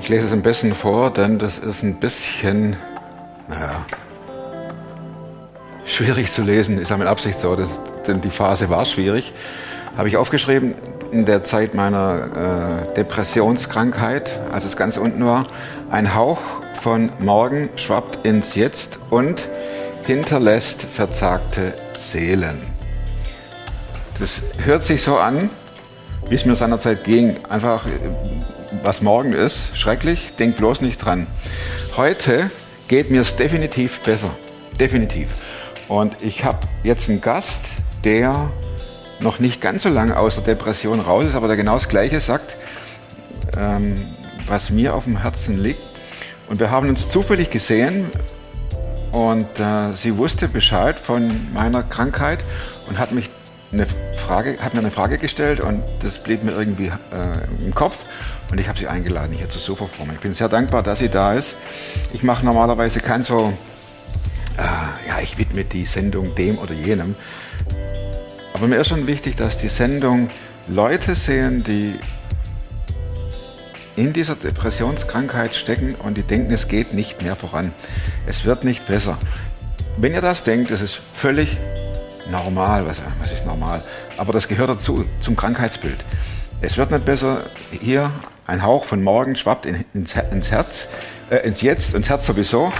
Ich lese es ein bisschen vor, denn das ist ein bisschen, naja, schwierig zu lesen. Ist ja mit Absicht so, das, denn die Phase war schwierig. Habe ich aufgeschrieben in der Zeit meiner äh, Depressionskrankheit, als es ganz unten war. Ein Hauch von morgen schwappt ins Jetzt und hinterlässt verzagte Seelen. Das hört sich so an, wie es mir seinerzeit ging. Einfach, was morgen ist, schrecklich, denk bloß nicht dran. Heute geht mir es definitiv besser. Definitiv. Und ich habe jetzt einen Gast, der noch nicht ganz so lange aus der Depression raus ist, aber der genau das Gleiche sagt, ähm, was mir auf dem Herzen liegt. Und wir haben uns zufällig gesehen und äh, sie wusste Bescheid von meiner Krankheit und hat mich eine Frage, hat mir eine Frage gestellt und das blieb mir irgendwie äh, im Kopf und ich habe sie eingeladen hier zur Sofaform. Ich bin sehr dankbar, dass sie da ist. Ich mache normalerweise kein so, äh, ja, ich widme die Sendung dem oder jenem. Aber mir ist schon wichtig, dass die Sendung Leute sehen, die in dieser Depressionskrankheit stecken und die denken, es geht nicht mehr voran. Es wird nicht besser. Wenn ihr das denkt, das ist völlig normal. Was, was ist normal? Aber das gehört dazu, zum Krankheitsbild. Es wird nicht besser. Hier ein Hauch von morgen schwappt in, ins, ins, Herz, äh, ins Jetzt, ins Herz sowieso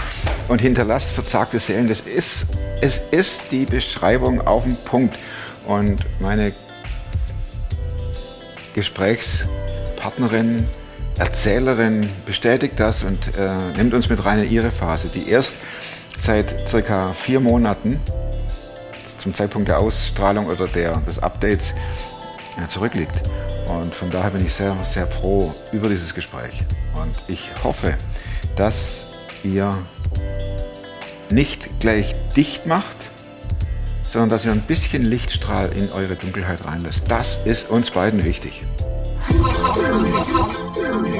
und hinterlasst verzagte Seelen. Das ist, es ist die Beschreibung auf den Punkt. Und meine Gesprächspartnerin, Erzählerin bestätigt das und äh, nimmt uns mit rein in ihre Phase, die erst seit circa vier Monaten zum Zeitpunkt der Ausstrahlung oder der, des Updates ja, zurückliegt. Und von daher bin ich sehr, sehr froh über dieses Gespräch. Und ich hoffe, dass ihr nicht gleich dicht macht, sondern dass ihr ein bisschen Lichtstrahl in eure Dunkelheit reinlässt. Das ist uns beiden wichtig.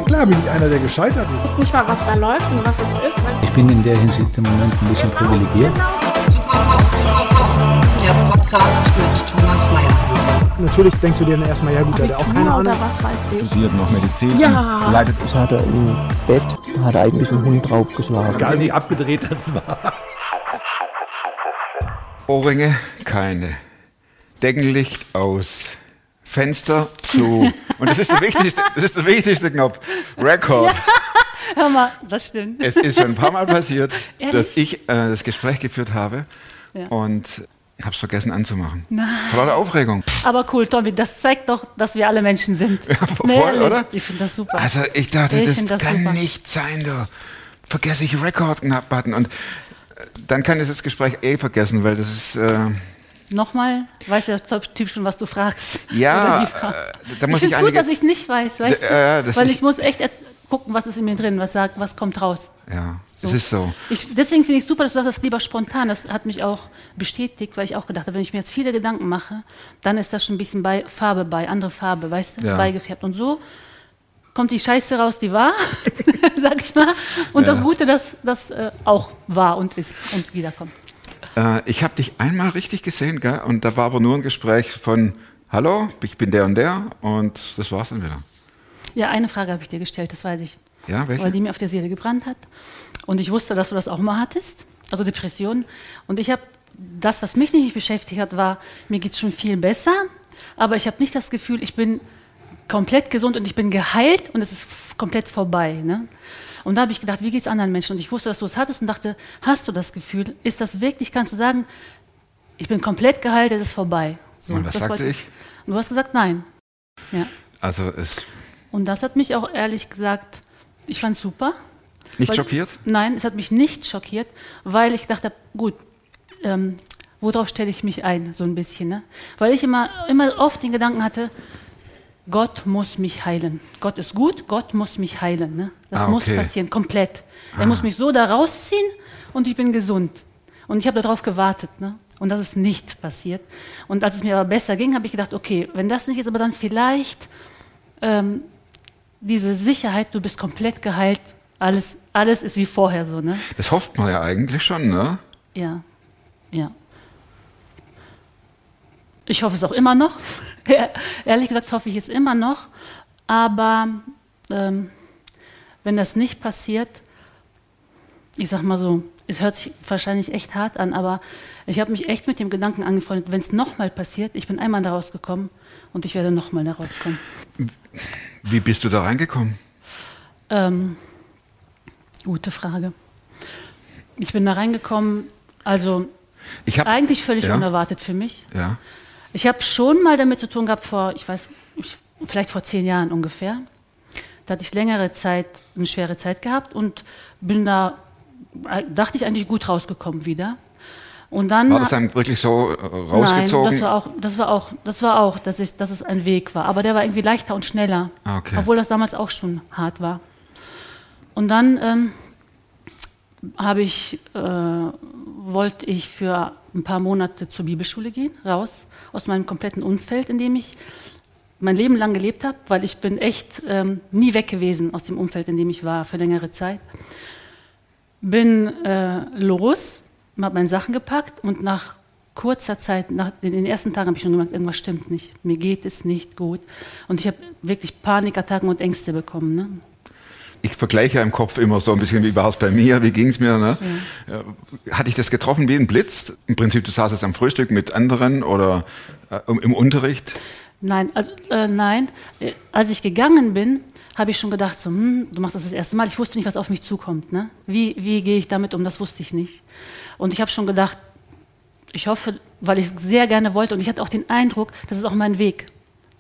Klar bin ich einer, der gescheitert ist. Ich weiß nicht mal, was da läuft und was es ist. Ich bin in der Hinsicht im Moment ein bisschen privilegiert. Der Podcast mit Thomas Mayer. Natürlich denkst du dir dann erstmal, ja gut, der hat auch keine Abitur Ahnung. was weiß ich. Studiert noch Medizin. Ja. und Leitet Das hat er im Bett, da hat er eigentlich einen Hund draufgeschlagen. Egal wie abgedreht das war. Ohrringe keine. Deckenlicht aus. Fenster zu. Und das ist der wichtigste, das ist der wichtigste Knopf. Record. Hör mal, das stimmt. Es ist schon ein paar Mal passiert, Ehrlich? dass ich äh, das Gespräch geführt habe Ja. und habe es vergessen anzumachen. Nein. Vor lauter Aufregung. Aber cool, Tommy, das zeigt doch, dass wir alle Menschen sind. voll, Nee, ehrlich, oder? Ich finde das super. Also ich dachte, Ich das, das kann super. nicht sein, du. Vergesse ich Record-Button und äh, dann kann ich das Gespräch eh vergessen, weil das ist, äh, Nochmal, weiß der Typ schon, was du fragst? Ja, äh, da muss ich ich finde es gut, dass ich es nicht weiß, weißt du? äh, das Weil ich muss echt gucken, was ist in mir drin, was sagt, was kommt raus. ja, es ist so. Ich, deswegen finde ich super, dass du sagst, das lieber spontan. Das hat mich auch bestätigt, weil ich auch gedacht habe, wenn ich mir jetzt viele Gedanken mache, dann ist das schon ein bisschen bei Farbe bei, andere Farbe, weißt du, Ja. beigefärbt. Und so kommt die Scheiße raus, die war, sag ich mal. Und das Ja. Gute, das, das äh, auch war und ist und wiederkommt. Äh, ich habe dich einmal richtig gesehen, gell? und da war aber nur ein Gespräch von Hallo, ich bin der und der und das war's dann wieder. Ja, eine Frage habe ich dir gestellt, das weiß ich. Ja, welche? Weil die mir auf der Seele gebrannt hat. Und ich wusste, dass du das auch mal hattest, also Depressionen. Und ich habe, das, was mich nicht beschäftigt hat, war, mir geht es schon viel besser, aber ich habe nicht das Gefühl, ich bin komplett gesund und ich bin geheilt und es ist komplett vorbei. Ne? Und da habe ich gedacht, wie geht es anderen Menschen? Und ich wusste, dass du es hattest und dachte, hast du das Gefühl? Ist das wirklich, kannst du sagen, ich bin komplett geheilt, es ist vorbei? So, Und was sagte ich? Und du hast gesagt, nein. Ja. Also es Und das hat mich auch ehrlich gesagt, ich fand es super. nicht Weil- schockiert? Nein, es hat mich nicht schockiert, weil ich dachte, gut, ähm, worauf stelle ich mich ein, so ein bisschen. Ne? Weil ich immer, immer oft den Gedanken hatte, Gott muss mich heilen. Gott ist gut, Gott muss mich heilen. Ne? Das Ah, muss okay. passieren, komplett. Er muss mich so da rausziehen und ich bin gesund. Und ich habe darauf gewartet. Ne? Und das ist nicht passiert. Und als es mir aber besser ging, habe ich gedacht, okay, wenn das nicht ist, aber dann vielleicht ähm, diese Sicherheit, du bist komplett geheilt, alles, alles ist wie vorher so, ne? Das hofft man ja eigentlich schon, ne? Ja, ja. Ich hoffe es auch immer noch. Ehrlich gesagt hoffe ich es immer noch. Aber ähm, wenn das nicht passiert, ich sag mal so, es hört sich wahrscheinlich echt hart an, aber ich habe mich echt mit dem Gedanken angefreundet, wenn es nochmal passiert, ich bin einmal da rausgekommen und ich werde nochmal da rauskommen. Wie bist du da reingekommen? Ähm, gute Frage. Ich bin da reingekommen, also Ich hab, eigentlich völlig ja, unerwartet für mich. Ja. Ich habe schon mal damit zu tun gehabt vor, ich weiß, ich, vielleicht vor zehn Jahren ungefähr. Da hatte ich längere Zeit, eine schwere Zeit gehabt und bin da, äh, dachte ich, eigentlich gut rausgekommen wieder. Und dann, War das dann wirklich so äh, rausgezogen? Nein, das war auch, das war auch, das war auch, dass, ich, dass es ein Weg war. Aber der war irgendwie leichter und schneller. Ah, okay. Obwohl das damals auch schon hart war. Und dann ähm, habe ich, äh, wollte ich für ein paar Monate zur Bibelschule gehen, raus aus meinem kompletten Umfeld, in dem ich mein Leben lang gelebt habe, weil ich bin echt ähm, nie weg gewesen aus dem Umfeld, in dem ich war für längere Zeit. Bin äh, los, habe meine Sachen gepackt und nach kurzer Zeit, nach in den ersten Tagen habe ich schon gemerkt, irgendwas stimmt nicht. Mir geht es nicht gut. Und ich habe wirklich Panikattacken und Ängste bekommen. Ne? ich vergleiche ja im Kopf immer so ein bisschen, wie war es bei mir, wie ging es mir. Ne? Ja. Hatte ich das getroffen wie ein Blitz? Im Prinzip, du saßest am Frühstück mit anderen oder äh, im Unterricht? Nein, also, äh, nein. Äh, als ich gegangen bin, habe ich schon gedacht, so, hm, du machst das das erste Mal. Ich wusste nicht, was auf mich zukommt. Ne? Wie, wie gehe ich damit um? Das wusste ich nicht. Und ich habe schon gedacht, ich hoffe, weil ich es sehr gerne wollte und ich hatte auch den Eindruck, das ist auch mein Weg.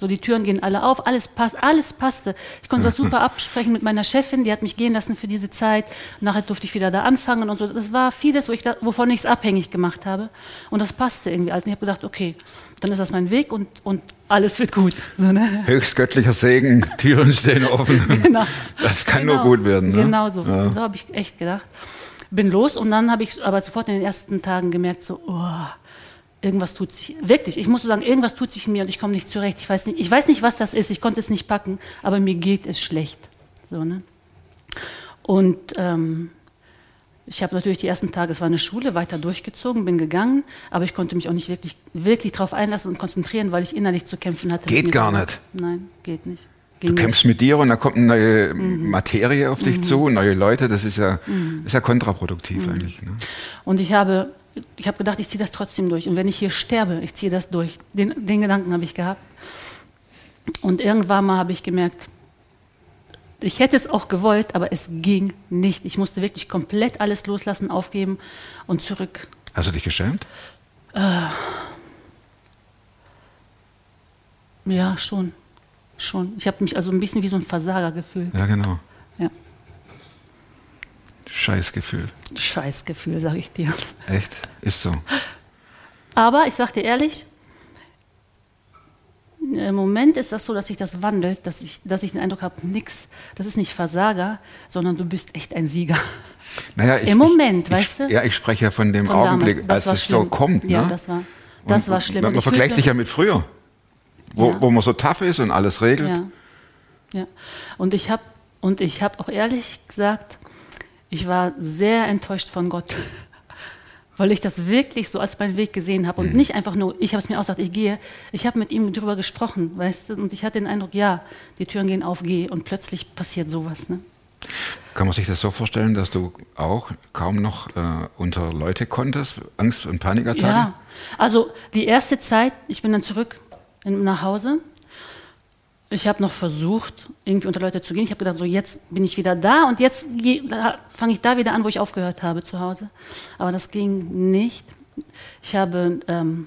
So, die Türen gehen alle auf, alles passt, alles passte. Ich konnte das super absprechen mit meiner Chefin, die hat mich gehen lassen für diese Zeit. Nachher durfte ich wieder da anfangen und so. Das war vieles, wo ich da, wovon ich es abhängig gemacht habe. Und das passte irgendwie. Also ich habe gedacht, okay, dann ist das mein Weg und, und alles wird gut. So, ne? Höchstgöttlicher Segen, Türen stehen offen. Genau. Das kann genau. nur gut werden. Ne? Genau so. Ja. So habe ich echt gedacht. Bin los und dann habe ich aber sofort in den ersten Tagen gemerkt, so, oh, irgendwas tut sich, wirklich, ich muss so sagen, irgendwas tut sich in mir und ich komme nicht zurecht. Ich weiß nicht, ich weiß nicht, was das ist, ich konnte es nicht packen, aber mir geht es schlecht. So, ne? Und ähm, ich habe natürlich die ersten Tage, es war eine Schule, weiter durchgezogen, bin gegangen, aber ich konnte mich auch nicht wirklich, wirklich darauf einlassen und konzentrieren, weil ich innerlich zu kämpfen hatte. Geht gar nicht. Nein, geht nicht. Du Ging kämpfst mit dir und dann kommt eine neue Materie auf dich zu, neue Leute. Das ist ja, das ist ja kontraproduktiv eigentlich. Ne? Und ich habe, ich habe gedacht, ich ziehe das trotzdem durch. Und wenn ich hier sterbe, ich ziehe das durch. Den, den Gedanken habe ich gehabt. Und irgendwann mal habe ich gemerkt, ich hätte es auch gewollt, aber es ging nicht. Ich musste wirklich komplett alles loslassen, aufgeben und zurück. Hast du dich geschämt? Ja, schon. Schon. Ich habe mich also ein bisschen wie so ein Versager gefühlt. Ja, genau. Ja. Scheißgefühl. Scheißgefühl, sage ich dir. Echt? Ist so. Aber ich sage dir ehrlich, im Moment ist das so, dass sich das wandelt, dass ich, dass ich den Eindruck habe, nix, das ist nicht Versager, sondern du bist echt ein Sieger. Naja, ich, Im Moment, ich, weißt du? Ja, ich spreche ja von dem Von Augenblick, als es so schlimm. kommt. Ja, ne? das war, das Und war schlimm. Man, man ich vergleicht sich ja mit früher, wo, Ja. wo man so tough ist und alles regelt. Ja. ja. Und ich habe und ich habe auch ehrlich gesagt, ich war sehr enttäuscht von Gott, weil ich das wirklich so als meinen Weg gesehen habe und Mhm. nicht einfach nur, ich habe es mir ausgedacht, ich gehe. Ich habe mit ihm darüber gesprochen, weißt du, und ich hatte den Eindruck, ja, die Türen gehen auf, geh und plötzlich passiert sowas. Ne? Kann man sich das so vorstellen, dass du auch kaum noch äh, unter Leute konntest? Angst- und Panikattacken? Ja, also die erste Zeit, ich bin dann zurück in, nach Hause. Ich habe noch versucht, irgendwie unter Leute zu gehen. Ich habe gedacht, so jetzt bin ich wieder da und jetzt fange ich da wieder an, wo ich aufgehört habe zu Hause. Aber das ging nicht. Ich habe, ähm,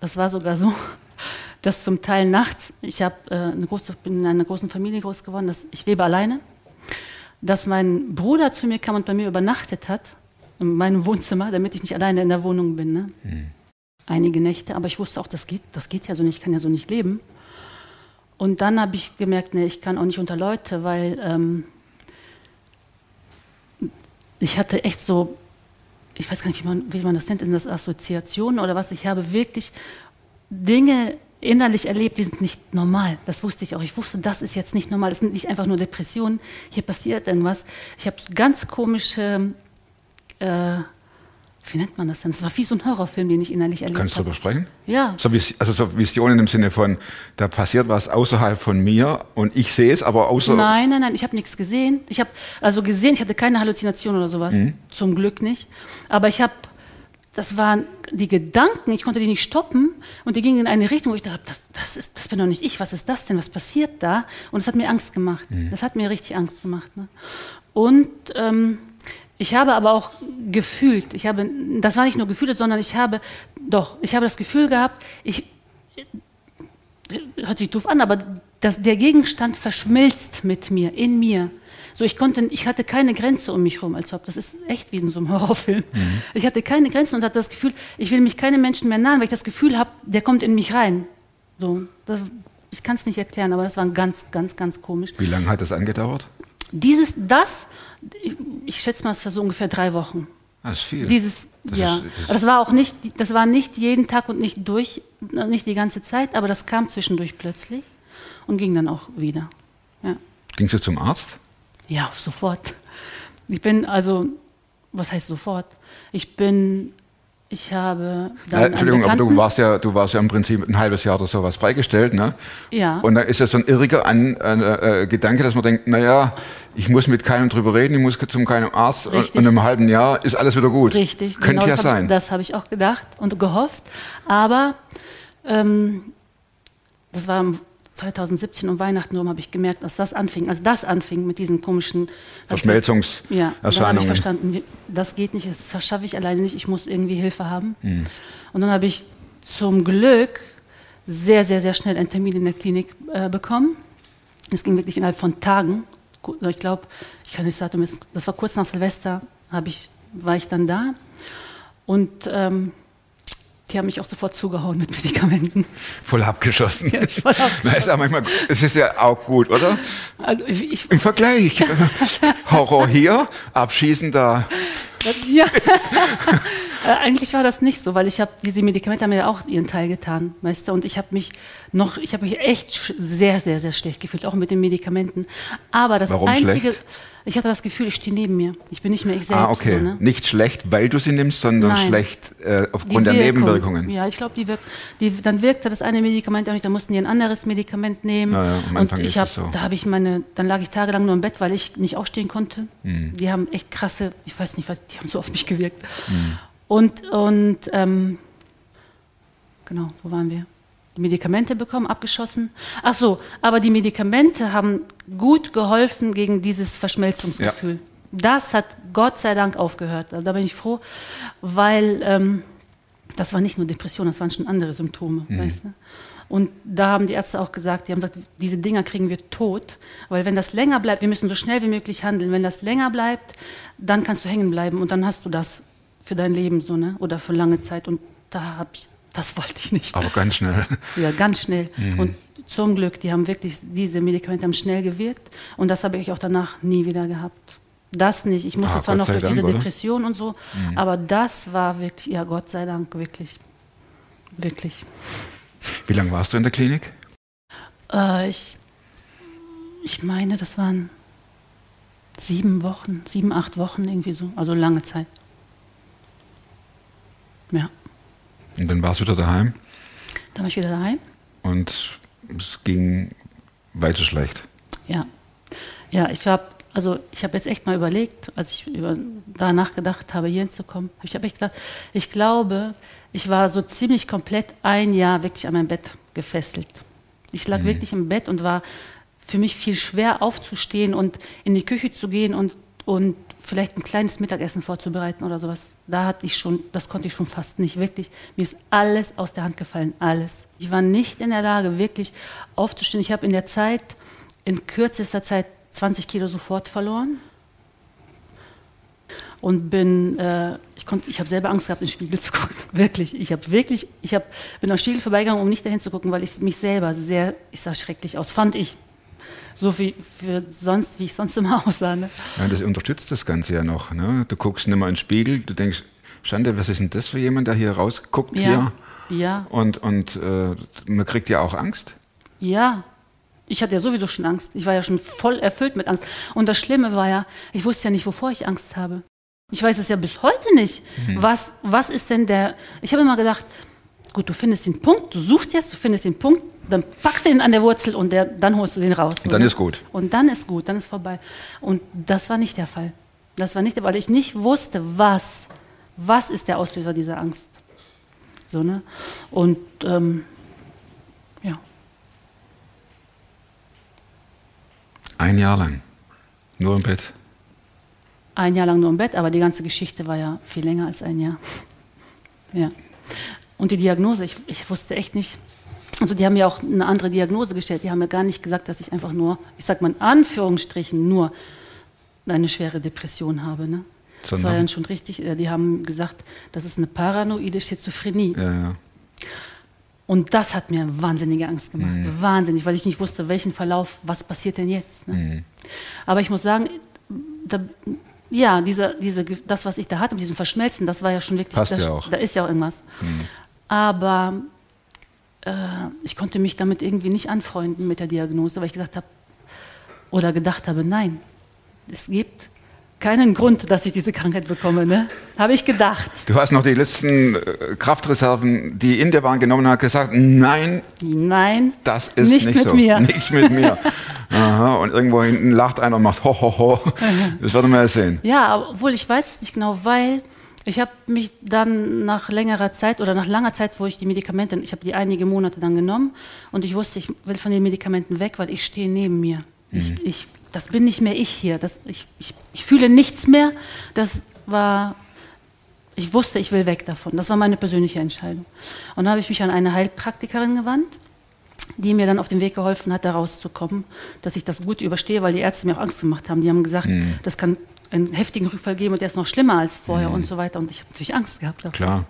das war sogar so, dass zum Teil nachts, ich habe äh, eine große, bin in einer großen Familie groß geworden, dass ich lebe alleine, dass mein Bruder zu mir kam und bei mir übernachtet hat, in meinem Wohnzimmer, damit ich nicht alleine in der Wohnung bin. Ne? einige Nächte, aber ich wusste auch, das geht, das geht ja so nicht, ich kann ja so nicht leben. Und dann habe ich gemerkt, nee, ich kann auch nicht unter Leute, weil ähm, ich hatte echt so, ich weiß gar nicht, wie man, wie man das nennt, in das Assoziationen oder was, ich habe wirklich Dinge innerlich erlebt, die sind nicht normal. Das wusste ich auch. Ich wusste, das ist jetzt nicht normal. Das sind nicht einfach nur Depressionen. Hier passiert irgendwas. Ich habe ganz komische äh, wie nennt man das denn? Es war wie so ein Horrorfilm, den ich innerlich erlebt Kannst du habe. darüber sprechen? Ja. So, Vis- also so Visionen im Sinne von, da passiert was außerhalb von mir und ich sehe es, aber außer. Nein, nein, nein, ich habe nichts gesehen. Ich habe also gesehen, ich hatte keine Halluzination oder sowas, Mhm. zum Glück nicht. Aber ich habe, das waren die Gedanken, ich konnte die nicht stoppen und die gingen in eine Richtung, wo ich dachte, das, das, ist, das bin doch nicht ich, was ist das denn, was passiert da? Und das hat mir Angst gemacht. Mhm. Das hat mir richtig Angst gemacht. Ne? Und ähm, ich habe aber auch gefühlt, ich habe, das war nicht nur Gefühle, sondern ich habe, doch, ich habe das Gefühl gehabt, ich, hört sich doof an, aber das, der Gegenstand verschmilzt mit mir, in mir. So, ich konnte, ich hatte keine Grenze um mich herum, als ob, das ist echt wie in so einem Horrorfilm. Ich hatte keine Grenzen und hatte das Gefühl, ich will mich keine Menschen mehr nahen, weil ich das Gefühl habe, der kommt in mich rein. So, das, ich kann es nicht erklären, aber das war ganz, ganz, ganz komisch. Wie lange hat das angedauert? Dieses, das, ich, ich schätze mal, es war so ungefähr drei Wochen. Das ist viel. Dieses, Das ja. ist- das das war auch nicht, das war nicht jeden Tag und nicht durch, nicht die ganze Zeit, aber das kam zwischendurch plötzlich und ging dann auch wieder. Ja, Gingst du zum Arzt? ja sofort. Ich bin also, was heißt sofort? Ich bin, ich habe dann Ja, Entschuldigung, aber du warst ja, du warst ja im Prinzip ein halbes Jahr oder sowas freigestellt, ne? Ja. Und da ist ja so ein irriger An, äh, äh, Gedanke, dass man denkt, naja, ich muss mit keinem drüber reden, ich muss zum keinem Arzt und, Richtig. und in einem halben Jahr ist alles wieder gut. Richtig, Könnte genau ja das sein. Hab, das habe ich auch gedacht und gehofft. Aber ähm, das war 2017 um Weihnachten rum, habe ich gemerkt, dass das anfing, als das anfing mit diesen komischen Verschmelzungserscheinungen. Ja, da habe ich verstanden, das geht nicht, das schaffe ich alleine nicht, ich muss irgendwie Hilfe haben. Mhm. Und dann habe ich zum Glück sehr, sehr, sehr schnell einen Termin in der Klinik äh, bekommen. Es ging wirklich innerhalb von Tagen. Ich glaube, ich kann nicht sagen, das war kurz nach Silvester, ich, war ich dann da. Und ähm, die haben mich auch sofort zugehauen mit Medikamenten. Voll abgeschossen. Ja, voll abgeschossen. Ist ja manchmal, es ist ja auch gut, oder? Also ich, Im Vergleich. Horror hier, Abschießen da. Ja. Äh, Eigentlich war das nicht so, weil ich habe diese Medikamente haben mir ja auch ihren Teil getan, weißt du, und ich habe mich noch, ich habe mich echt sehr, sehr, sehr schlecht gefühlt, auch mit den Medikamenten. Aber das Warum einzige, schlecht? ich hatte das Gefühl, ich stehe neben mir, ich bin nicht mehr ich selbst. Ah, okay. So, ne? Nicht schlecht, weil du sie nimmst, sondern Nein. schlecht äh, aufgrund der Wirkung. Nebenwirkungen. Ja, ich glaube, die wirkt, die, dann wirkte das eine Medikament auch nicht, dann mussten die ein anderes Medikament nehmen. Ja, ja, am und Anfang ich ist hab, es so. da habe ich meine, dann lag ich tagelang nur im Bett, weil ich nicht aufstehen konnte. Mhm. Die haben echt krasse, ich weiß nicht, was, die haben so auf mich gewirkt. Mhm. Und, und ähm, genau, wo waren wir? Die Medikamente bekommen, abgeschossen. Ach so, aber die Medikamente haben gut geholfen gegen dieses Verschmelzungsgefühl. Das hat Gott sei Dank aufgehört. Da bin ich froh, weil ähm, das war nicht nur Depression, das waren schon andere Symptome, weißt du? Und da haben die Ärzte auch gesagt, die haben gesagt, diese Dinger kriegen wir tot, weil wenn das länger bleibt, wir müssen so schnell wie möglich handeln. Wenn das länger bleibt, dann kannst du hängen bleiben und dann hast du das für dein Leben so, ne? Oder für lange Zeit. Und da habe ich, das wollte ich nicht. Aber ganz schnell. Ja, ganz schnell. Und zum Glück, die haben wirklich, diese Medikamente haben schnell gewirkt. Und das habe ich auch danach nie wieder gehabt. Das nicht. Ich musste Ah, zwar Gott noch durch Dank, diese oder? Depression und so, aber das war wirklich, ja, Gott sei Dank, wirklich. Wirklich. Wie lange warst du in der Klinik? Äh, ich, ich meine, das waren sieben Wochen, sieben, acht Wochen irgendwie so, also lange Zeit. Ja, Und dann warst du wieder daheim dann war ich wieder daheim. und es ging weiter schlecht. Ja, ja, ich habe also ich habe jetzt echt mal überlegt, als ich über, da nachgedacht habe, hier hinzukommen, habe ich hab echt gedacht, ich glaube, ich war so ziemlich komplett ein Jahr wirklich an mein Bett gefesselt. Ich lag wirklich im Bett und war für mich viel schwer aufzustehen und in die Küche zu gehen und, und vielleicht ein kleines Mittagessen vorzubereiten oder sowas. Da hatte ich schon, das konnte ich schon fast nicht wirklich. Mir ist alles aus der Hand gefallen, alles. Ich war nicht in der Lage, wirklich aufzustehen. Ich habe in der Zeit, in kürzester Zeit 20 Kilo sofort verloren und bin, äh, ich konnte, ich habe selber Angst gehabt, in den Spiegel zu gucken, wirklich. Ich habe wirklich, ich habe, bin am Spiegel vorbeigegangen, um nicht dahin zu gucken, weil ich mich selber sehr, ich sah schrecklich aus, fand ich. So wie für sonst, wie ich sonst immer aussah. Ne? Ja, das unterstützt das Ganze ja noch. Ne? Du guckst nicht mal in den Spiegel, du denkst, Schande, was ist denn das für jemand, der hier rausguckt Ja, hier? ja, Und, und äh, man kriegt ja auch Angst. ja. Ich hatte ja sowieso schon Angst. Ich war ja schon voll erfüllt mit Angst. Und das Schlimme war ja, ich wusste ja nicht, wovor ich Angst habe. Ich weiß es ja bis heute nicht. Mhm. Was, was ist denn der. Ich habe immer gedacht, gut, du findest den Punkt, du suchst jetzt, du findest den Punkt, dann packst du ihn an der Wurzel und der, dann holst du den raus. Und dann oder? ist gut. Und dann ist gut, dann ist vorbei. Und das war nicht der Fall. Das war nicht, weil ich nicht wusste, was, was ist der Auslöser dieser Angst. So, ne? Und ähm, Ein Jahr lang. Nur im Bett. ein Jahr lang nur im Bett, aber die ganze Geschichte war ja viel länger als ein Jahr. Ja. Und die Diagnose, ich, ich wusste echt nicht, also die haben mir auch eine andere Diagnose gestellt. Die haben mir gar nicht gesagt, dass ich einfach nur, ich sag mal in Anführungsstrichen, nur eine schwere Depression habe. Ne? Das war Sondern? dann schon richtig. äh, Die haben gesagt, das ist eine paranoide Schizophrenie. Ja, ja. Und das hat mir wahnsinnige Angst gemacht. Mhm. Wahnsinnig, weil ich nicht wusste, welchen Verlauf, was passiert denn jetzt. Ne? Mhm. Aber ich muss sagen, da, ja, diese, diese, das, was ich da hatte, mit diesem Verschmelzen, das war ja schon wirklich, Passt das, ja auch. Mhm. da ist ja auch irgendwas. Aber äh, ich konnte mich damit irgendwie nicht anfreunden mit der Diagnose, weil ich gesagt habe, oder gedacht habe, nein, es gibt keinen Grund, dass ich diese Krankheit bekomme. Ne? Habe ich gedacht. Du hast noch die letzten äh, Kraftreserven, die in dir waren, genommen und hast gesagt, nein, Nein, das ist nicht, nicht, mit so. mir. Nicht mit mir. Aha, und irgendwo hinten lacht einer und macht ho, ho, ho. Das werden wir ja sehen. Ja, obwohl ich weiß es nicht genau, weil ich habe mich dann nach längerer Zeit oder nach langer Zeit, wo ich die Medikamente, ich habe die einige Monate dann genommen und ich wusste, ich will von den Medikamenten weg, weil ich stehe neben mir. Ich, ich, das bin nicht mehr ich hier. Das, ich, ich, ich fühle nichts mehr. Das war, ich wusste, ich will weg davon. Das war meine persönliche Entscheidung. Und dann habe ich mich an eine Heilpraktikerin gewandt die mir dann auf den Weg geholfen hat, da rauszukommen, dass ich das gut überstehe, weil die Ärzte mir auch Angst gemacht haben. Die haben gesagt, das kann einen heftigen Rückfall geben und der ist noch schlimmer als vorher und so weiter. Und ich habe natürlich Angst gehabt. Davor. Klar.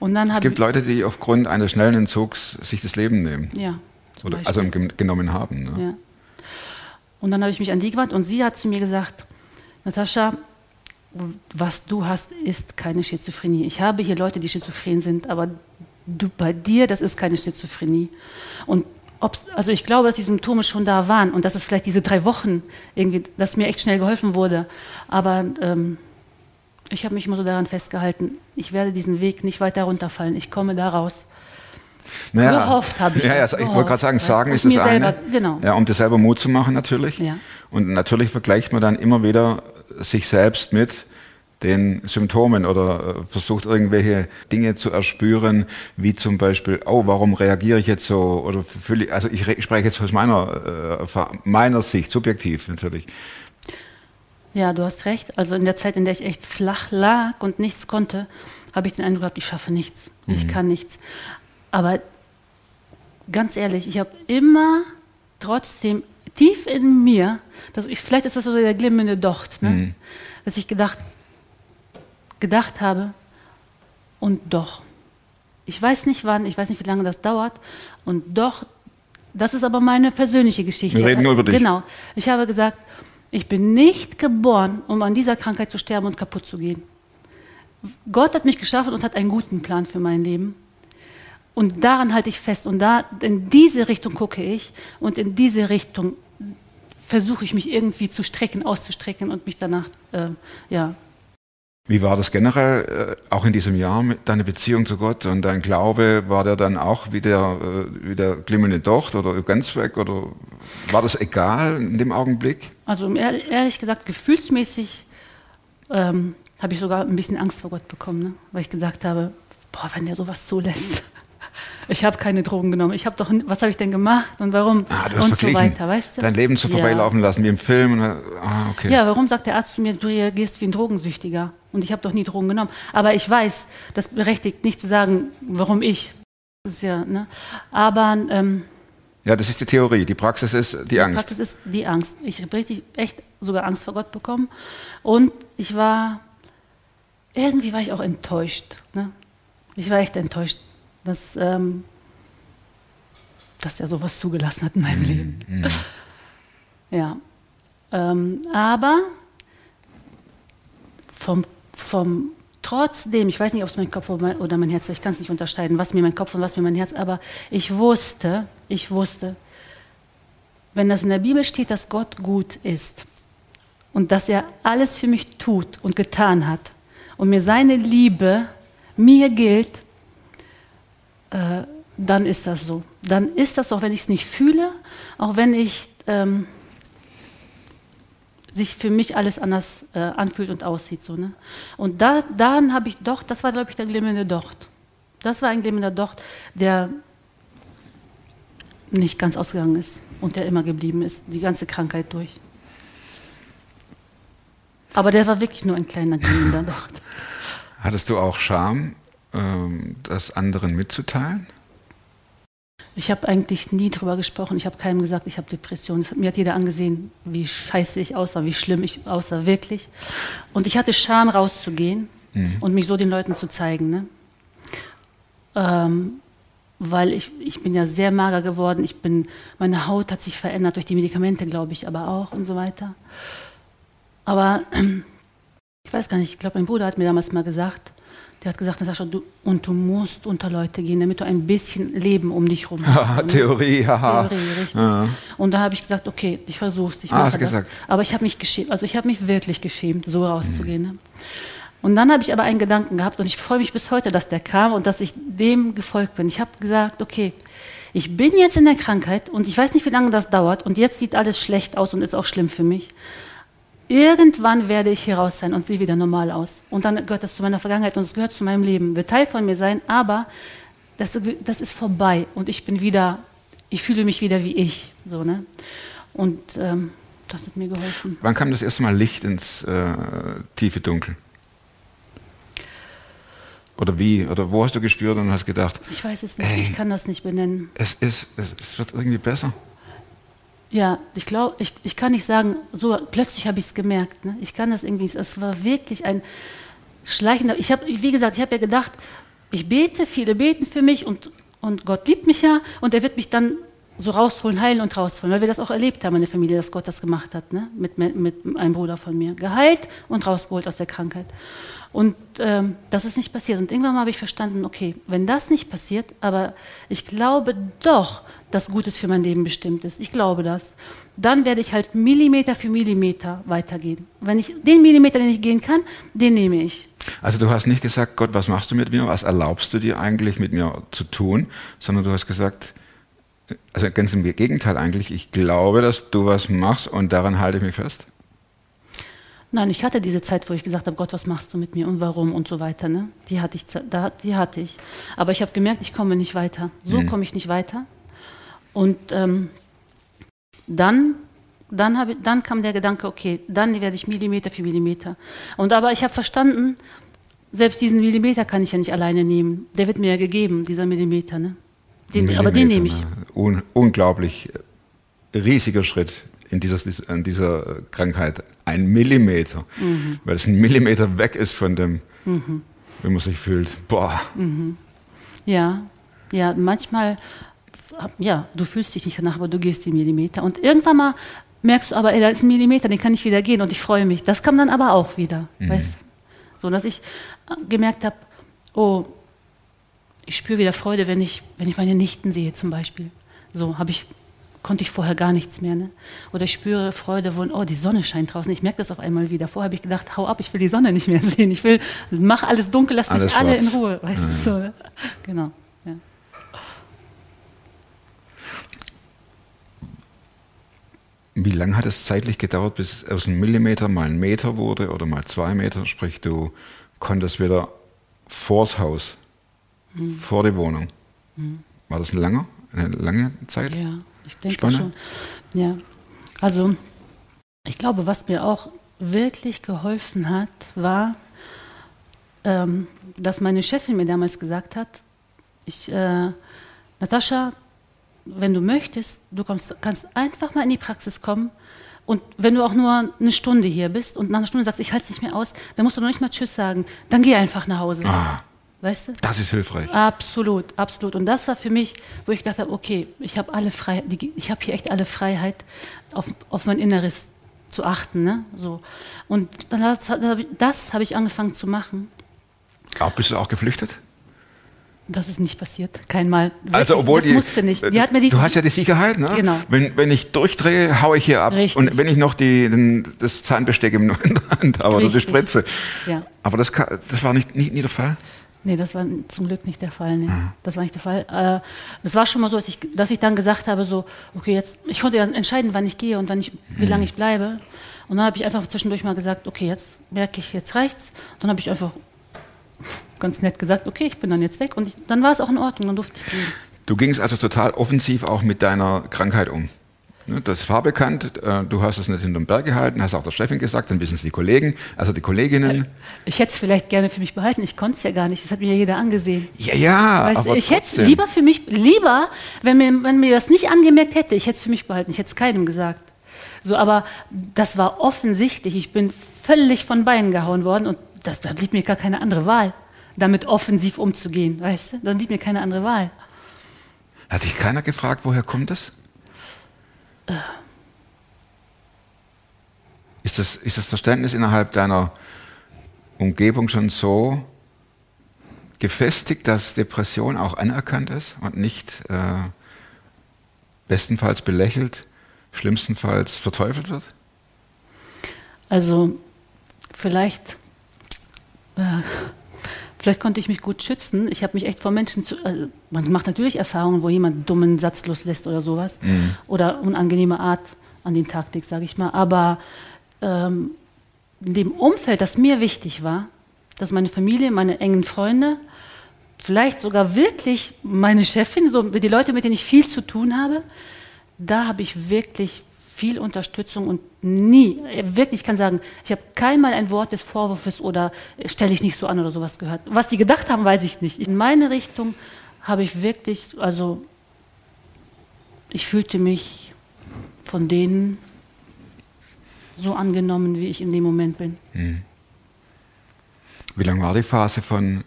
Und dann Es gibt Leute, die aufgrund eines schnellen Entzugs sich das Leben nehmen. ja, Oder, also genommen haben. Ne? Ja. Und dann habe ich mich an die gewandt und sie hat zu mir gesagt, Natascha, was du hast, ist keine Schizophrenie. Ich habe hier Leute, die schizophren sind, aber du, bei dir, das ist keine Schizophrenie. Und also ich glaube, dass die Symptome schon da waren und dass es vielleicht diese drei Wochen irgendwie, dass mir echt schnell geholfen wurde. Aber ähm, ich habe mich immer so daran festgehalten, ich werde diesen Weg nicht weiter runterfallen. Ich komme da raus. Gehofft habe ich Ja, ja, ich wollte gerade sagen, sagen ist das eine. selber, genau. Ja, um dir selber Mut zu machen natürlich. Ja. Und natürlich vergleicht man dann immer wieder sich selbst mit den Symptomen oder äh, versucht irgendwelche Dinge zu erspüren, wie zum Beispiel, oh, warum reagiere ich jetzt so? Oder fühle ich, also ich re- spreche jetzt aus meiner, äh, meiner Sicht, subjektiv natürlich. Ja, du hast recht. Also in der Zeit, in der ich echt flach lag und nichts konnte, habe ich den Eindruck gehabt, ich schaffe nichts. Ich kann nichts. Aber ganz ehrlich, ich habe immer trotzdem tief in mir, dass ich, vielleicht ist das so der glimmende Docht, ne? dass ich gedacht, gedacht habe, und doch. Ich weiß nicht wann, ich weiß nicht, wie lange das dauert, und doch, das ist aber meine persönliche Geschichte. Wir reden nur über dich. Genau. Ich habe gesagt, ich bin nicht geboren, um an dieser Krankheit zu sterben und kaputt zu gehen. Gott hat mich geschaffen und hat einen guten Plan für mein Leben. Und daran halte ich fest. Und da, in diese Richtung gucke ich und in diese Richtung versuche ich mich irgendwie zu strecken, auszustrecken und mich danach, äh, ja. Wie war das generell, äh, auch in diesem Jahr, mit deine Beziehung zu Gott und dein Glaube, war der dann auch wie der, äh, wie der glimmende Docht oder ganz weg? Oder war das egal in dem Augenblick? Also ehr- ehrlich gesagt, gefühlsmäßig ähm, habe ich sogar ein bisschen Angst vor Gott bekommen, ne? weil ich gesagt habe, boah, wenn der sowas zulässt. Ich habe keine Drogen genommen. Ich habe doch, was habe ich denn gemacht und warum Ah, und so weiter, weißt du? dein Leben Ja. vorbeilaufen lassen wie im Film. Und, äh, ah, okay. Ja, warum sagt der Arzt zu mir, du reagierst wie ein Drogensüchtiger? Und ich habe doch nie Drogen genommen. Aber ich weiß, das berechtigt nicht zu sagen, warum ich. Ja, ne? Aber ähm, ja, das ist die Theorie. Die Praxis ist die Angst. Praxis ist die Angst. Ich habe richtig, echt sogar Angst vor Gott bekommen. Und ich war, irgendwie war ich auch enttäuscht. Ne? Ich war echt enttäuscht, dass, ähm, dass er sowas zugelassen hat in meinem Leben. Ja. Ähm, aber vom, vom trotzdem, ich weiß nicht, ob es mein Kopf oder mein, oder mein Herz war, ich kann es nicht unterscheiden, was mir mein Kopf und was mir mein Herz, aber ich wusste, ich wusste, wenn das in der Bibel steht, dass Gott gut ist und dass er alles für mich tut und getan hat und mir seine Liebe mir gilt, äh, dann ist das so. Dann ist das, auch wenn ich es nicht fühle, auch wenn ich ähm, sich für mich alles anders äh, anfühlt und aussieht. So, ne? Und da, dann habe ich doch, das war, glaube ich, der glimmende Docht. Das war ein glimmender Docht, der nicht ganz ausgegangen ist und der immer geblieben ist, die ganze Krankheit durch. Aber der war wirklich nur ein kleiner glimmender Docht. Hattest du auch Scham, das anderen mitzuteilen? Ich habe eigentlich nie drüber gesprochen. Ich habe keinem gesagt, ich habe Depressionen. Mir hat jeder angesehen, wie scheiße ich aussah, wie schlimm ich aussah, wirklich. Und ich hatte Scham, rauszugehen mhm. und mich so den Leuten zu zeigen. Ne? Ähm, weil ich, ich bin ja sehr mager geworden. Ich bin, meine Haut hat sich verändert durch die Medikamente, glaube ich, aber auch und so weiter. Aber ich weiß gar nicht, ich glaube, mein Bruder hat mir damals mal gesagt, der hat gesagt, Natascha, du, und du musst unter Leute gehen, damit du ein bisschen Leben um dich herum hast. Ne? Theorie, haha. Theorie, richtig. Ja. Und da habe ich gesagt, okay, ich versuche es, ich ah, mache hast das. Gesagt. Aber ich habe mich geschämt, also ich habe mich wirklich geschämt, so rauszugehen. Mhm. Ne? Und dann habe ich aber einen Gedanken gehabt und ich freue mich bis heute, dass der kam und dass ich dem gefolgt bin. Ich habe gesagt, okay, ich bin jetzt in der Krankheit und ich weiß nicht, wie lange das dauert und jetzt sieht alles schlecht aus und ist auch schlimm für mich. Irgendwann werde ich hier raus sein und sehe wieder normal aus. Und dann gehört das zu meiner Vergangenheit und es gehört zu meinem Leben. Wird Teil von mir sein, aber das, das ist vorbei und ich bin wieder, ich fühle mich wieder wie ich. So, ne? Und ähm, das hat mir geholfen. Wann kam das erste Mal Licht ins äh, tiefe Dunkel? Oder wie? Oder wo hast du gespürt und hast gedacht? Ich weiß es nicht, ey, ich kann das nicht benennen. Es, ist, es wird irgendwie besser. Ja, ich glaube, ich, ich kann nicht sagen, so plötzlich habe ich es gemerkt. Ne? Ich kann das irgendwie nicht. Es war wirklich ein schleichender. Ich habe, wie gesagt, ich habe ja gedacht, ich bete, viele beten für mich und, und Gott liebt mich ja und er wird mich dann so rausholen, heilen und rausholen, weil wir das auch erlebt haben in der Familie, dass Gott das gemacht hat, ne? mit, mit, einem Bruder von mir. Geheilt und rausgeholt aus der Krankheit. Und ähm, das ist nicht passiert. Und irgendwann habe ich verstanden, okay, wenn das nicht passiert, aber ich glaube doch, dass Gutes für mein Leben bestimmt ist. Ich glaube das. Dann werde ich halt Millimeter für Millimeter weitergehen. Wenn ich den Millimeter, den ich gehen kann, den nehme ich. Also du hast nicht gesagt, Gott, was machst du mit mir? Was erlaubst du dir eigentlich mit mir zu tun? Sondern du hast gesagt, also ganz im Gegenteil eigentlich, ich glaube, dass du was machst und daran halte ich mich fest. Nein, ich hatte diese Zeit, wo ich gesagt habe, Gott, was machst du mit mir und warum und so weiter. Ne? Die, hatte ich, da, die hatte ich. Aber ich habe gemerkt, ich komme nicht weiter. So mhm. komme ich nicht weiter. Und ähm, dann, dann, ich, dann kam der Gedanke, okay, dann werde ich Millimeter für Millimeter. Und aber ich habe verstanden, selbst diesen Millimeter kann ich ja nicht alleine nehmen. Der wird mir ja gegeben, dieser Millimeter. Ne? Den, aber den nehme ich. Un unglaublich riesiger Schritt in dieser, in dieser Krankheit ein Millimeter, mhm. weil es ein Millimeter weg ist von dem, mhm. wie man sich fühlt. Boah. Mhm. Ja, ja, manchmal, ja, du fühlst dich nicht danach, aber du gehst die Millimeter. Und irgendwann mal merkst du aber, ey, da ist ein Millimeter, den kann ich wieder gehen und ich freue mich. Das kam dann aber auch wieder, mhm. weißt So, dass ich gemerkt habe, oh, ich spüre wieder Freude, wenn ich, wenn ich meine Nichten sehe zum Beispiel. So habe ich konnte ich vorher gar nichts mehr. Ne? Oder ich spüre Freude, wo, oh, die Sonne scheint draußen. Ich merke das auf einmal wieder. Vorher habe ich gedacht, hau ab, ich will die Sonne nicht mehr sehen. Ich will, mach alles dunkel, lass alles mich alle in Ruhe. Weißt mhm. du, so, ne? Genau. Ja. Wie lange hat es zeitlich gedauert, bis es aus einem Millimeter mal ein Meter wurde oder mal zwei Meter? Sprich, du konntest wieder vors Haus, mhm. vor die Wohnung. Mhm. War das ein langer, eine lange Zeit? Ja. Ich denke Spanne. schon. Ja, also ich glaube, was mir auch wirklich geholfen hat, war, ähm, dass meine Chefin mir damals gesagt hat, ich, äh, Natascha, wenn du möchtest, du kommst, kannst einfach mal in die Praxis kommen und wenn du auch nur eine Stunde hier bist und nach einer Stunde sagst, ich halte es nicht mehr aus, dann musst du noch nicht mal Tschüss sagen, dann geh einfach nach Hause. Ah. Weißt du? Das ist hilfreich. Absolut, absolut. Und das war für mich, wo ich dachte, okay, ich habe alle Freiheit, ich habe hier echt alle Freiheit, auf, auf mein Inneres zu achten. Ne? So. Und das, das habe ich angefangen zu machen. Auch, bist du auch geflüchtet? Das ist nicht passiert. Kein Mal. Wirklich, Also obwohl das die, musste nicht. Die hat mir die, du hast ja die Sicherheit, ne? Genau. Wenn, wenn ich durchdrehe, haue ich hier ab. Richtig. Und wenn ich noch die, den, das Zahnbesteck im Hand habe oder die. Spritze. Ja. Aber das, kann, das war nicht, nicht, nie der Fall. Nee, das war zum Glück nicht der Fall. Nee. Mhm. Das war nicht der Fall. Äh, das war schon mal so, dass ich, dass ich dann gesagt habe, so, okay, jetzt, ich konnte ja entscheiden, wann ich gehe und wann ich, wie Mhm. lange ich bleibe. Und dann habe ich einfach zwischendurch mal gesagt, okay, jetzt merke ich, jetzt reicht's. Dann habe ich einfach ganz nett gesagt, okay, ich bin dann jetzt weg. Und ich, dann war es auch in Ordnung, dann durfte ich gehen. Du gingst also total offensiv auch mit deiner Krankheit um. Ne, Das war bekannt, äh, du hast es nicht hinterm Berg gehalten, hast auch der Chefin gesagt, dann wissen es die Kollegen, also die Kolleginnen. Ich hätte es vielleicht gerne für mich behalten, ich konnte es ja gar nicht, das hat mir ja jeder angesehen. Ja, ja, Weißt, aber ich hätte es lieber für mich, lieber, wenn mir, wenn mir das nicht angemerkt hätte, ich hätte es für mich behalten, ich hätte es keinem gesagt. So, aber das war offensichtlich, ich bin völlig von Beinen gehauen worden und das, da blieb mir gar keine andere Wahl, damit offensiv umzugehen, weißt du? Dann blieb mir keine andere Wahl. Hat dich keiner gefragt, woher kommt das? Ist das, ist das Verständnis innerhalb deiner Umgebung schon so gefestigt, dass Depression auch anerkannt ist und nicht äh, bestenfalls belächelt, schlimmstenfalls verteufelt wird? Also vielleicht, äh, vielleicht konnte ich mich gut schützen. Ich habe mich echt vor Menschen zu. Also man macht natürlich Erfahrungen, wo jemand einen dummen Satz loslässt oder sowas. Oder unangenehme Art an den legt, sage ich mal. Aber ähm, in dem Umfeld, das mir wichtig war, dass meine Familie, meine engen Freunde, vielleicht sogar wirklich meine Chefin, so die Leute, mit denen ich viel zu tun habe, da habe ich wirklich viel Unterstützung und nie, wirklich, ich kann sagen, ich habe keinmal ein Wort des Vorwurfs oder stelle ich nicht so an oder sowas gehört. Was sie gedacht haben, weiß ich nicht. In meine Richtung habe ich wirklich, also ich fühlte mich von denen so angenommen, wie ich in dem Moment bin. Wie lang war die Phase von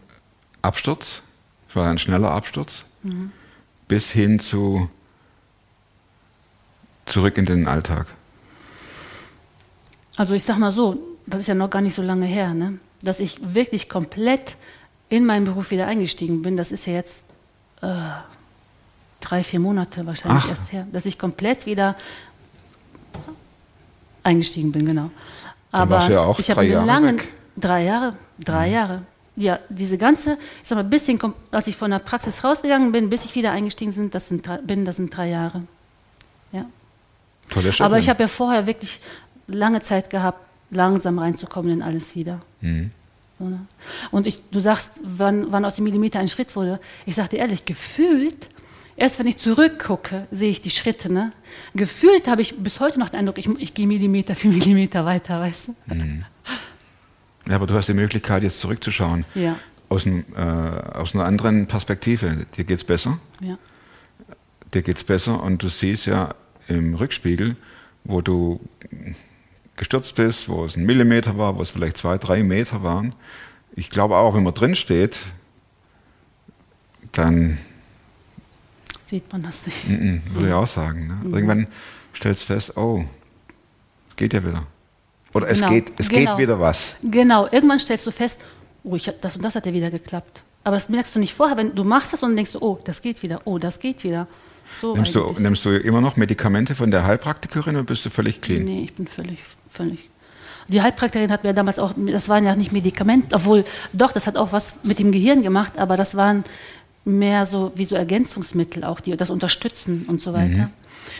Absturz? Es war ein schneller Absturz, bis hin zu zurück in den Alltag. Also ich sag mal so, das ist ja noch gar nicht so lange her, ne? dass ich wirklich komplett in meinen Beruf wieder eingestiegen bin. Das ist ja jetzt äh, drei, vier Monate wahrscheinlich Ach. erst her, dass ich komplett wieder eingestiegen bin, genau. Aber ja auch ich habe drei einen Jahre langen, weg. drei Jahre, drei Jahre. Ja, diese ganze, ich sag mal, bis hin, als ich von der Praxis rausgegangen bin, bis ich wieder eingestiegen sind, das sind, bin, das sind drei Jahre. Ja. Tolle Chefin. Aber ich habe ja vorher wirklich lange Zeit gehabt, langsam reinzukommen in alles wieder. Mhm. So, ne? Und ich, du sagst, wann, wann aus dem Millimeter ein Schritt wurde. Ich sagte ehrlich, gefühlt, erst wenn ich zurückgucke, sehe ich die Schritte. Ne? Gefühlt habe ich bis heute noch den Eindruck, ich, ich gehe Millimeter für Millimeter weiter, weißt du? Ja, aber du hast die Möglichkeit, jetzt zurückzuschauen. Ja. Aus, einem, äh, aus einer anderen Perspektive. Dir geht's besser. Ja. Dir geht's besser und du siehst ja im Rückspiegel, wo du gestürzt bist, wo es ein Millimeter war, wo es vielleicht zwei, drei Meter waren. Ich glaube auch, wenn man drin steht, dann Sieht man das nicht. mm, würde ich auch sagen. Ne? Irgendwann stellst du fest, oh, es geht ja wieder. Oder es Genau, geht, es genau. geht wieder was. Genau, irgendwann stellst du fest, oh, ich hab, das und das hat ja wieder geklappt. Aber das merkst du nicht vorher, wenn du machst das und denkst du, oh, das geht wieder, oh, das geht wieder. So Nimmst du, nimmst du immer noch Medikamente von der Heilpraktikerin oder bist du völlig clean? Nee, ich bin völlig, völlig. Die Heilpraktikerin hat mir damals auch, das waren ja nicht Medikamente, obwohl, doch, das hat auch was mit dem Gehirn gemacht, aber das waren mehr so wie so Ergänzungsmittel auch, die das unterstützen und so weiter. Mhm.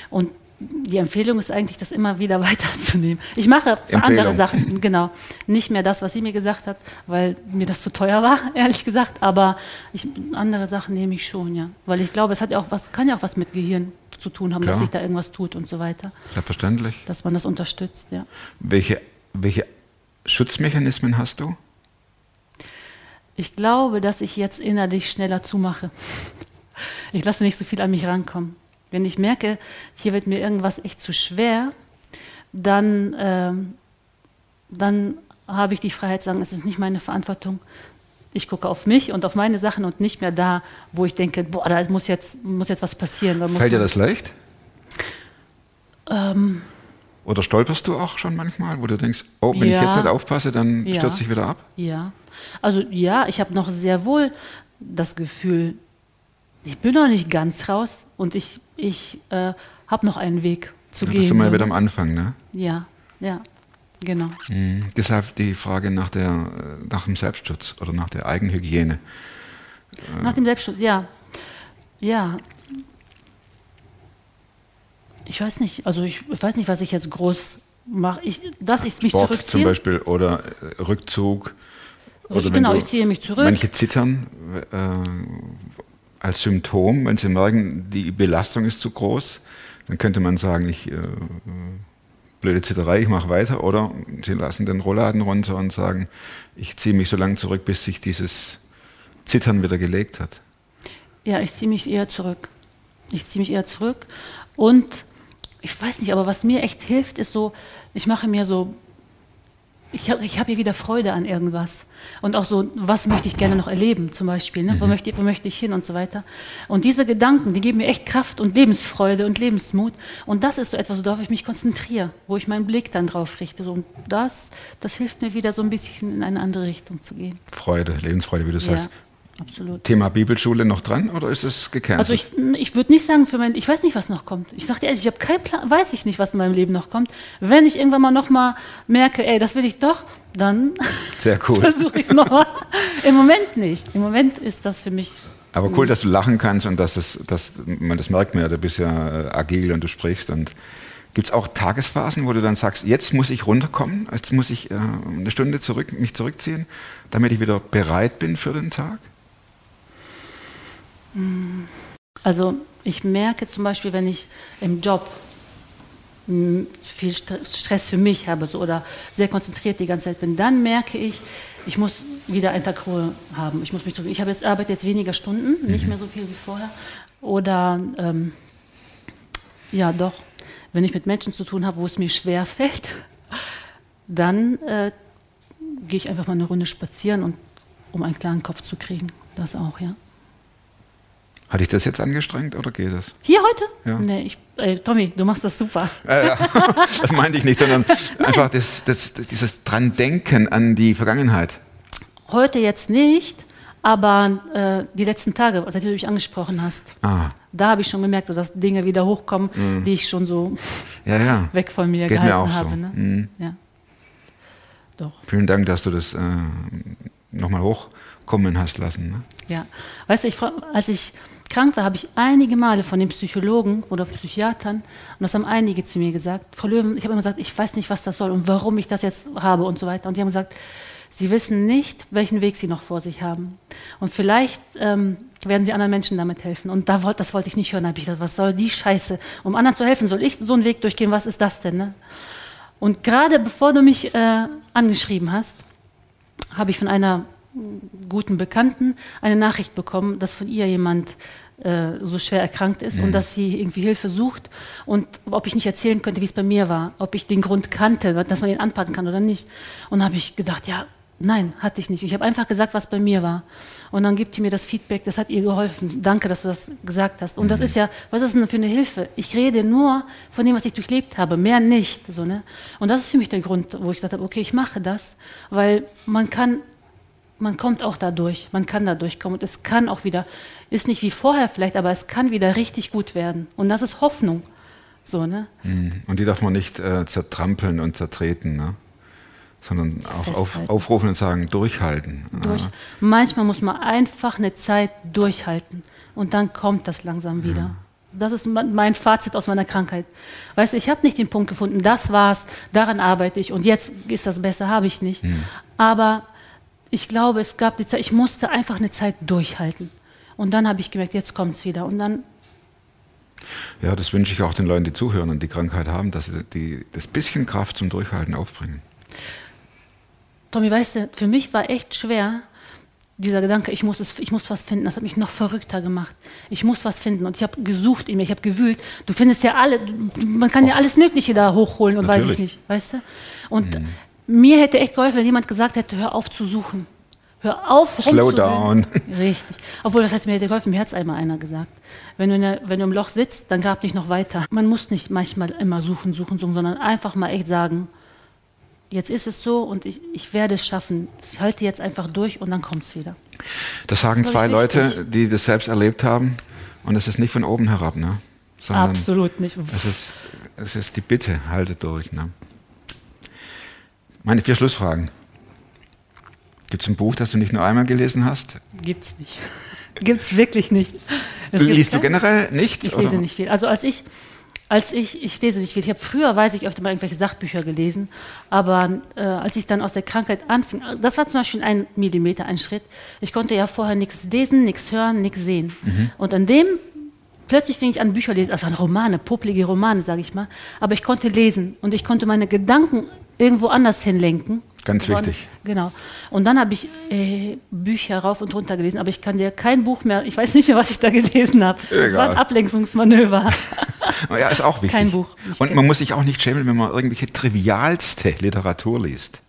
Und die Empfehlung ist eigentlich, das immer wieder weiterzunehmen. Ich mache andere Sachen, genau. Nicht mehr das, was sie mir gesagt hat, weil mir das zu teuer war, ehrlich gesagt. Aber ich, andere Sachen nehme ich schon, ja. Weil ich glaube, es hat ja auch was, kann ja auch was mit Gehirn zu tun haben, dass Klar. sich da irgendwas tut und so weiter. Selbstverständlich. Dass man das unterstützt, ja. Welche, welche Schutzmechanismen hast du? Ich glaube, dass ich jetzt innerlich schneller zumache. Ich lasse nicht so viel an mich rankommen. Wenn ich merke, hier wird mir irgendwas echt zu schwer, dann, ähm, dann habe ich die Freiheit zu sagen, es ist nicht meine Verantwortung. Ich gucke auf mich und auf meine Sachen und nicht mehr da, wo ich denke, boah, da muss jetzt, muss jetzt was passieren. Fällt dir das leicht? Ähm, Oder stolperst du auch schon manchmal, wo du denkst, oh, wenn ich Ja. jetzt nicht aufpasse, dann Ja. stürze ich wieder ab? Ja, also ja, ich habe noch sehr wohl das Gefühl, ich bin noch nicht ganz raus und ich, ich äh, habe noch einen Weg zu Da gehen. bist du mal so, wieder am Anfang, ne? Ja, ja, genau. Mhm. Deshalb die Frage nach, der, äh, nach dem Selbstschutz oder nach der Eigenhygiene. Nach dem Selbstschutz, ja. Ja. Ich weiß nicht, also ich, ich weiß nicht, was ich jetzt groß mache. Ich, dass ich mich Sport zum zurückziehe. Beispiel oder äh, Rückzug. Oder genau, ich ziehe mich zurück. Manche zittern äh, als Symptom, wenn sie merken, die Belastung ist zu groß, dann könnte man sagen, ich äh, blöde Zitterei, ich mache weiter. Oder sie lassen den Rollladen runter und sagen, ich ziehe mich so lange zurück, bis sich dieses Zittern wieder gelegt hat. Ja, ich ziehe mich eher zurück. Ich ziehe mich eher zurück. Und ich weiß nicht, aber was mir echt hilft, ist so, ich mache mir so, ich habe ich hab hier wieder Freude an irgendwas. Und auch so, was möchte ich gerne noch erleben, zum Beispiel. Ne? Wo, möchte, ich- wo möchte ich hin und so weiter. Und diese Gedanken, die geben mir echt Kraft und Lebensfreude und Lebensmut. Und das ist so etwas, worauf ich mich konzentriere, wo ich meinen Blick dann drauf richte. So, und das, das hilft mir wieder so ein bisschen in eine andere Richtung zu gehen. Freude, Lebensfreude, wie du Ja, sagst. Absolut. Thema Bibelschule noch dran oder ist es gecancelt? Also ich, ich würde nicht sagen für mein, ich weiß nicht, was noch kommt. Ich sage dir ehrlich, ich habe keinen Plan, weiß ich nicht, was in meinem Leben noch kommt. Wenn ich irgendwann mal noch mal merke, ey, das will ich doch, dann Sehr cool. versuche ich es noch mal. Im Moment nicht. Im Moment ist das für mich. Aber cool, dass du lachen kannst und dass, es, dass man das merkt mir, du bist ja äh, agil und du sprichst. Und gibt es auch Tagesphasen, wo du dann sagst, jetzt muss ich runterkommen, jetzt muss ich äh, eine Stunde zurück, mich zurückziehen, damit ich wieder bereit bin für den Tag? Also ich merke zum Beispiel, wenn ich im Job mh, viel Stre- Stress für mich habe so, oder sehr konzentriert die ganze Zeit bin, dann merke ich, ich muss wieder einen Tag Ruhe haben. Ich muss mich zurück. Ich habe jetzt arbeite jetzt weniger Stunden, nicht mehr so viel wie vorher. Oder ähm, ja, doch, wenn ich mit Menschen zu tun habe, wo es mir schwer fällt, dann äh, gehe ich einfach mal eine Runde spazieren und um einen klaren Kopf zu kriegen. Das auch, ja. Hat dich das jetzt angestrengt oder geht das? Hier heute? Ja. Nee, ich, ey, Tommy, du machst das super. Äh, ja. das meinte ich nicht, sondern einfach das, das, dieses dran denken an die Vergangenheit. Heute jetzt nicht, aber äh, die letzten Tage, seitdem du mich angesprochen hast, Ah, da habe ich schon gemerkt, so, dass Dinge wieder hochkommen, die ich schon so ja, ja. weg von mir Mhm. Geht mir gehalten auch so. habe. Ne? Mhm. Ja. Doch, Vielen Dank, dass du das äh, nochmal hochkommen hast lassen. Ne? ja. Weißt du, ich, als ich krank war, habe ich einige Male von den Psychologen oder Psychiatern, und das haben einige zu mir gesagt, Frau Löwen, ich habe immer gesagt, ich weiß nicht, was das soll und warum ich das jetzt habe und so weiter. Und die haben gesagt, Sie wissen nicht, welchen Weg Sie noch vor sich haben. Und vielleicht ähm, werden Sie anderen Menschen damit helfen. Und da wollt, das wollte ich nicht hören. Da habe ich gedacht, was soll die Scheiße? Um anderen zu helfen, soll ich so einen Weg durchgehen? Was ist das denn? Ne? Und gerade bevor du mich äh, angeschrieben hast, habe ich von einer guten Bekannten eine Nachricht bekommen, dass von ihr jemand äh, so schwer erkrankt ist und dass sie irgendwie Hilfe sucht und ob ich nicht erzählen könnte, wie es bei mir war, ob ich den Grund kannte, dass man ihn anpacken kann oder nicht. Und habe ich gedacht, ja, nein, hatte ich nicht. Ich habe einfach gesagt, was bei mir war. Und dann gibt sie mir das Feedback, das hat ihr geholfen. Danke, dass du das gesagt hast. Und das ist ja, was ist denn für eine Hilfe? Ich rede nur von dem, was ich durchlebt habe, mehr nicht. So, ne? Und das ist für mich der Grund, wo ich gesagt habe, okay, ich mache das, weil man kann man kommt auch da durch, man kann da durchkommen und es kann auch wieder, ist nicht wie vorher vielleicht, aber es kann wieder richtig gut werden. Und das ist Hoffnung. So, ne? Mhm. Und die darf man nicht äh, zertrampeln und zertreten, ne? sondern auch auf, aufrufen und sagen, durchhalten. Durch. Ja. Manchmal muss man einfach eine Zeit durchhalten und dann kommt das langsam wieder. Das ist me- mein Fazit aus meiner Krankheit. Weißt du, ich habe nicht den Punkt gefunden, das war's, daran arbeite ich und jetzt ist das besser, habe ich nicht. Aber ich glaube, es gab die Zeit, ich musste einfach eine Zeit durchhalten. Und dann habe ich gemerkt, jetzt kommt es wieder. Und dann ja, das wünsche ich auch den Leuten, die zuhören und die Krankheit haben, dass sie die, das bisschen Kraft zum Durchhalten aufbringen. Tommy, weißt du, für mich war echt schwer, dieser Gedanke, ich muss, es, ich muss was finden. Das hat mich noch verrückter gemacht. Ich muss was finden. Und ich habe gesucht in mir, ich habe gewühlt. Du findest ja alle, man kann ja alles Mögliche da hochholen und weiß ich Natürlich. nicht, weißt du? Und mir hätte echt geholfen, wenn jemand gesagt hätte, hör auf zu suchen. Hör auf, Slow rumzurennen. down. Richtig. Obwohl, das heißt, mir hätte geholfen, mir hat es einmal einer gesagt. Wenn du, der, wenn du im Loch sitzt, dann grab nicht noch weiter. Man muss nicht manchmal immer suchen, suchen, suchen, sondern einfach mal echt sagen, jetzt ist es so und ich, ich werde es schaffen. Ich halte jetzt einfach durch und dann kommt es wieder. Das sagen Das zwei Leute, die das selbst erlebt haben. Und es ist nicht von oben herab, ne? Sondern Absolut nicht. Es ist, es ist die Bitte, haltet durch. Ne? Meine vier Schlussfragen. Gibt es ein Buch, das du nicht nur einmal gelesen hast? Gibt's nicht. Gibt's wirklich nicht. Es gibt Liest du generell nichts? Ich lese oder? nicht viel. Also als ich, als ich, ich lese nicht viel. Ich habe früher, weiß ich, öfter mal irgendwelche Sachbücher gelesen, aber äh, als ich dann aus der Krankheit anfing, das war zum Beispiel ein Millimeter, ein Schritt. Ich konnte ja vorher nichts lesen, nichts hören, nichts sehen. Mhm. Und an dem plötzlich fing ich an Bücher lesen, also an Romane, popelige Romane, sage ich mal. Aber ich konnte lesen und ich konnte meine Gedanken irgendwo anders hinlenken. Ganz wichtig. Genau. Und dann habe ich äh, Bücher rauf und runter gelesen, aber ich kann dir kein Buch mehr, ich weiß nicht mehr, was ich da gelesen habe. Das war ein Ablenkungsmanöver. Ja, ist auch wichtig. Kein Buch. Und man muss sich auch nicht schämen, wenn man irgendwelche trivialste Literatur liest.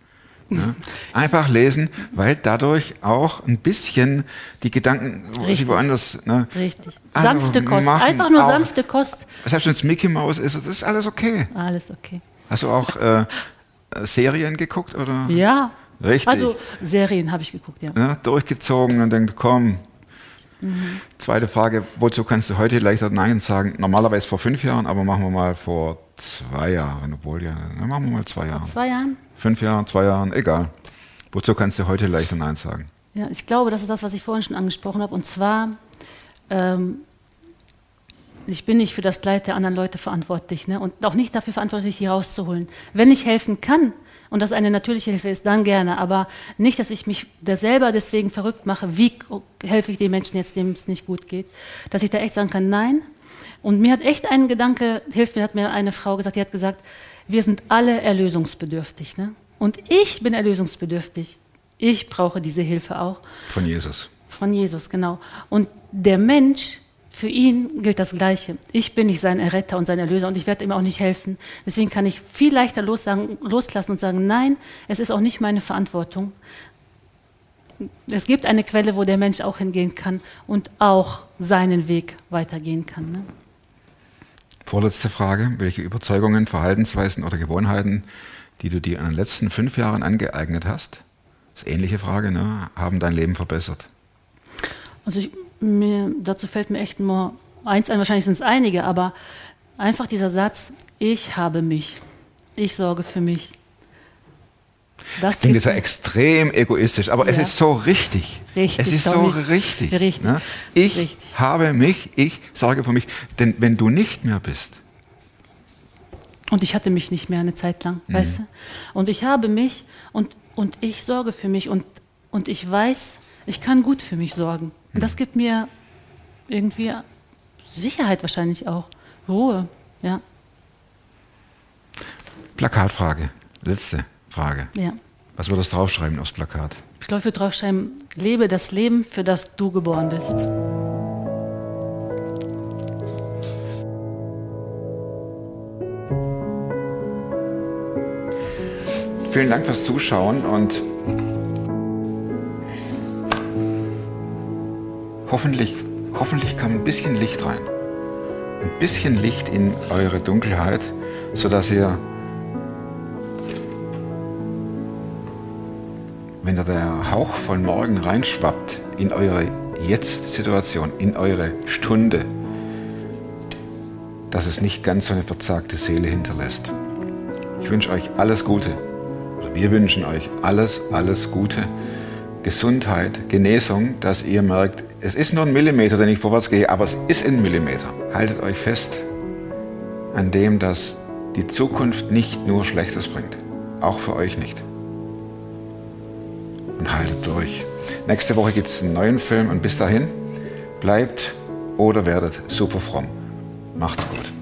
Ne? Einfach lesen, weil dadurch auch ein bisschen die Gedanken Richtig. woanders. Ne? Richtig. Also Sanfte Kost. machen Einfach nur auch- sanfte Kost. Selbst wenn es Mickey Mouse ist, das ist alles okay. Alles okay. Hast du auch äh, Serien geguckt oder Ja. Richtig. Also Serien habe ich geguckt, ja. ne, durchgezogen und denkt, komm. Mhm. Zweite Frage, wozu kannst du heute leichter Nein sagen? Normalerweise vor fünf Jahren, aber machen wir mal vor zwei Jahren, obwohl ja, ne, machen wir mal zwei Jahre. Zwei Jahren? Fünf Jahren, zwei Jahren, egal. Wozu kannst du heute leichter Nein sagen? Ja, ich glaube, das ist das, was ich vorhin schon angesprochen habe. Und zwar, ähm, ich bin nicht für das Leid der anderen Leute verantwortlich ne? und auch nicht dafür verantwortlich, sie rauszuholen. Wenn ich helfen kann und das eine natürliche Hilfe ist, dann gerne. Aber nicht, dass ich mich da selber deswegen verrückt mache, wie helfe ich den Menschen jetzt, dem es nicht gut geht. Dass ich da echt sagen kann, nein. Und mir hat echt ein Gedanke, hilft mir, hat mir eine Frau gesagt, die hat gesagt, wir sind alle erlösungsbedürftig. Ne? Und ich bin erlösungsbedürftig. Ich brauche diese Hilfe auch. Von Jesus. Von Jesus, genau. Und der Mensch, für ihn gilt das Gleiche. Ich bin nicht sein Erretter und sein Erlöser und ich werde ihm auch nicht helfen. Deswegen kann ich viel leichter lossagen, loslassen und sagen, nein, es ist auch nicht meine Verantwortung. Es gibt eine Quelle, wo der Mensch auch hingehen kann und auch seinen Weg weitergehen kann. Ne? Vorletzte Frage. Welche Überzeugungen, Verhaltensweisen oder Gewohnheiten, die du dir in den letzten fünf Jahren angeeignet hast, ist ähnliche Frage, ne, haben dein Leben verbessert? Also ich, mir, dazu fällt mir echt nur eins ein, wahrscheinlich sind es einige, aber einfach dieser Satz, ich habe mich, ich sorge für mich. Das Klingt jetzt ja extrem egoistisch, aber es Ja. ist so richtig. Richtig, Es ist so richtig. Richtig. Ne? Ich Richtig. habe mich, ich sorge für mich. Denn wenn du nicht mehr bist, Und ich hatte mich nicht mehr eine Zeit lang, Mhm. weißt du? Und ich habe mich und, und ich sorge für mich und, und ich weiß, ich kann gut für mich sorgen. Und das gibt mir irgendwie Sicherheit wahrscheinlich auch, Ruhe, ja, Plakatfrage, letzte Frage. ja. Was würdest du draufschreiben aufs Plakat? Ich glaube, ich würde draufschreiben, lebe das Leben, für das du geboren bist. Vielen Dank fürs Zuschauen und hoffentlich, hoffentlich kam ein bisschen Licht rein. Ein bisschen Licht in eure Dunkelheit, sodass ihr, wenn da der Hauch von morgen reinschwappt in eure Jetzt-Situation, in eure Stunde, dass es nicht ganz so eine verzagte Seele hinterlässt. Ich wünsche euch alles Gute. Wir wünschen euch alles, alles Gute. Gesundheit, Genesung, dass ihr merkt, es ist nur ein Millimeter, den ich vorwärts gehe, aber es ist ein Millimeter. Haltet euch fest an dem, dass die Zukunft nicht nur Schlechtes bringt. Auch für euch nicht. Und haltet durch. Nächste Woche gibt es einen neuen Film und bis dahin bleibt oder werdet super fromm. Macht's gut.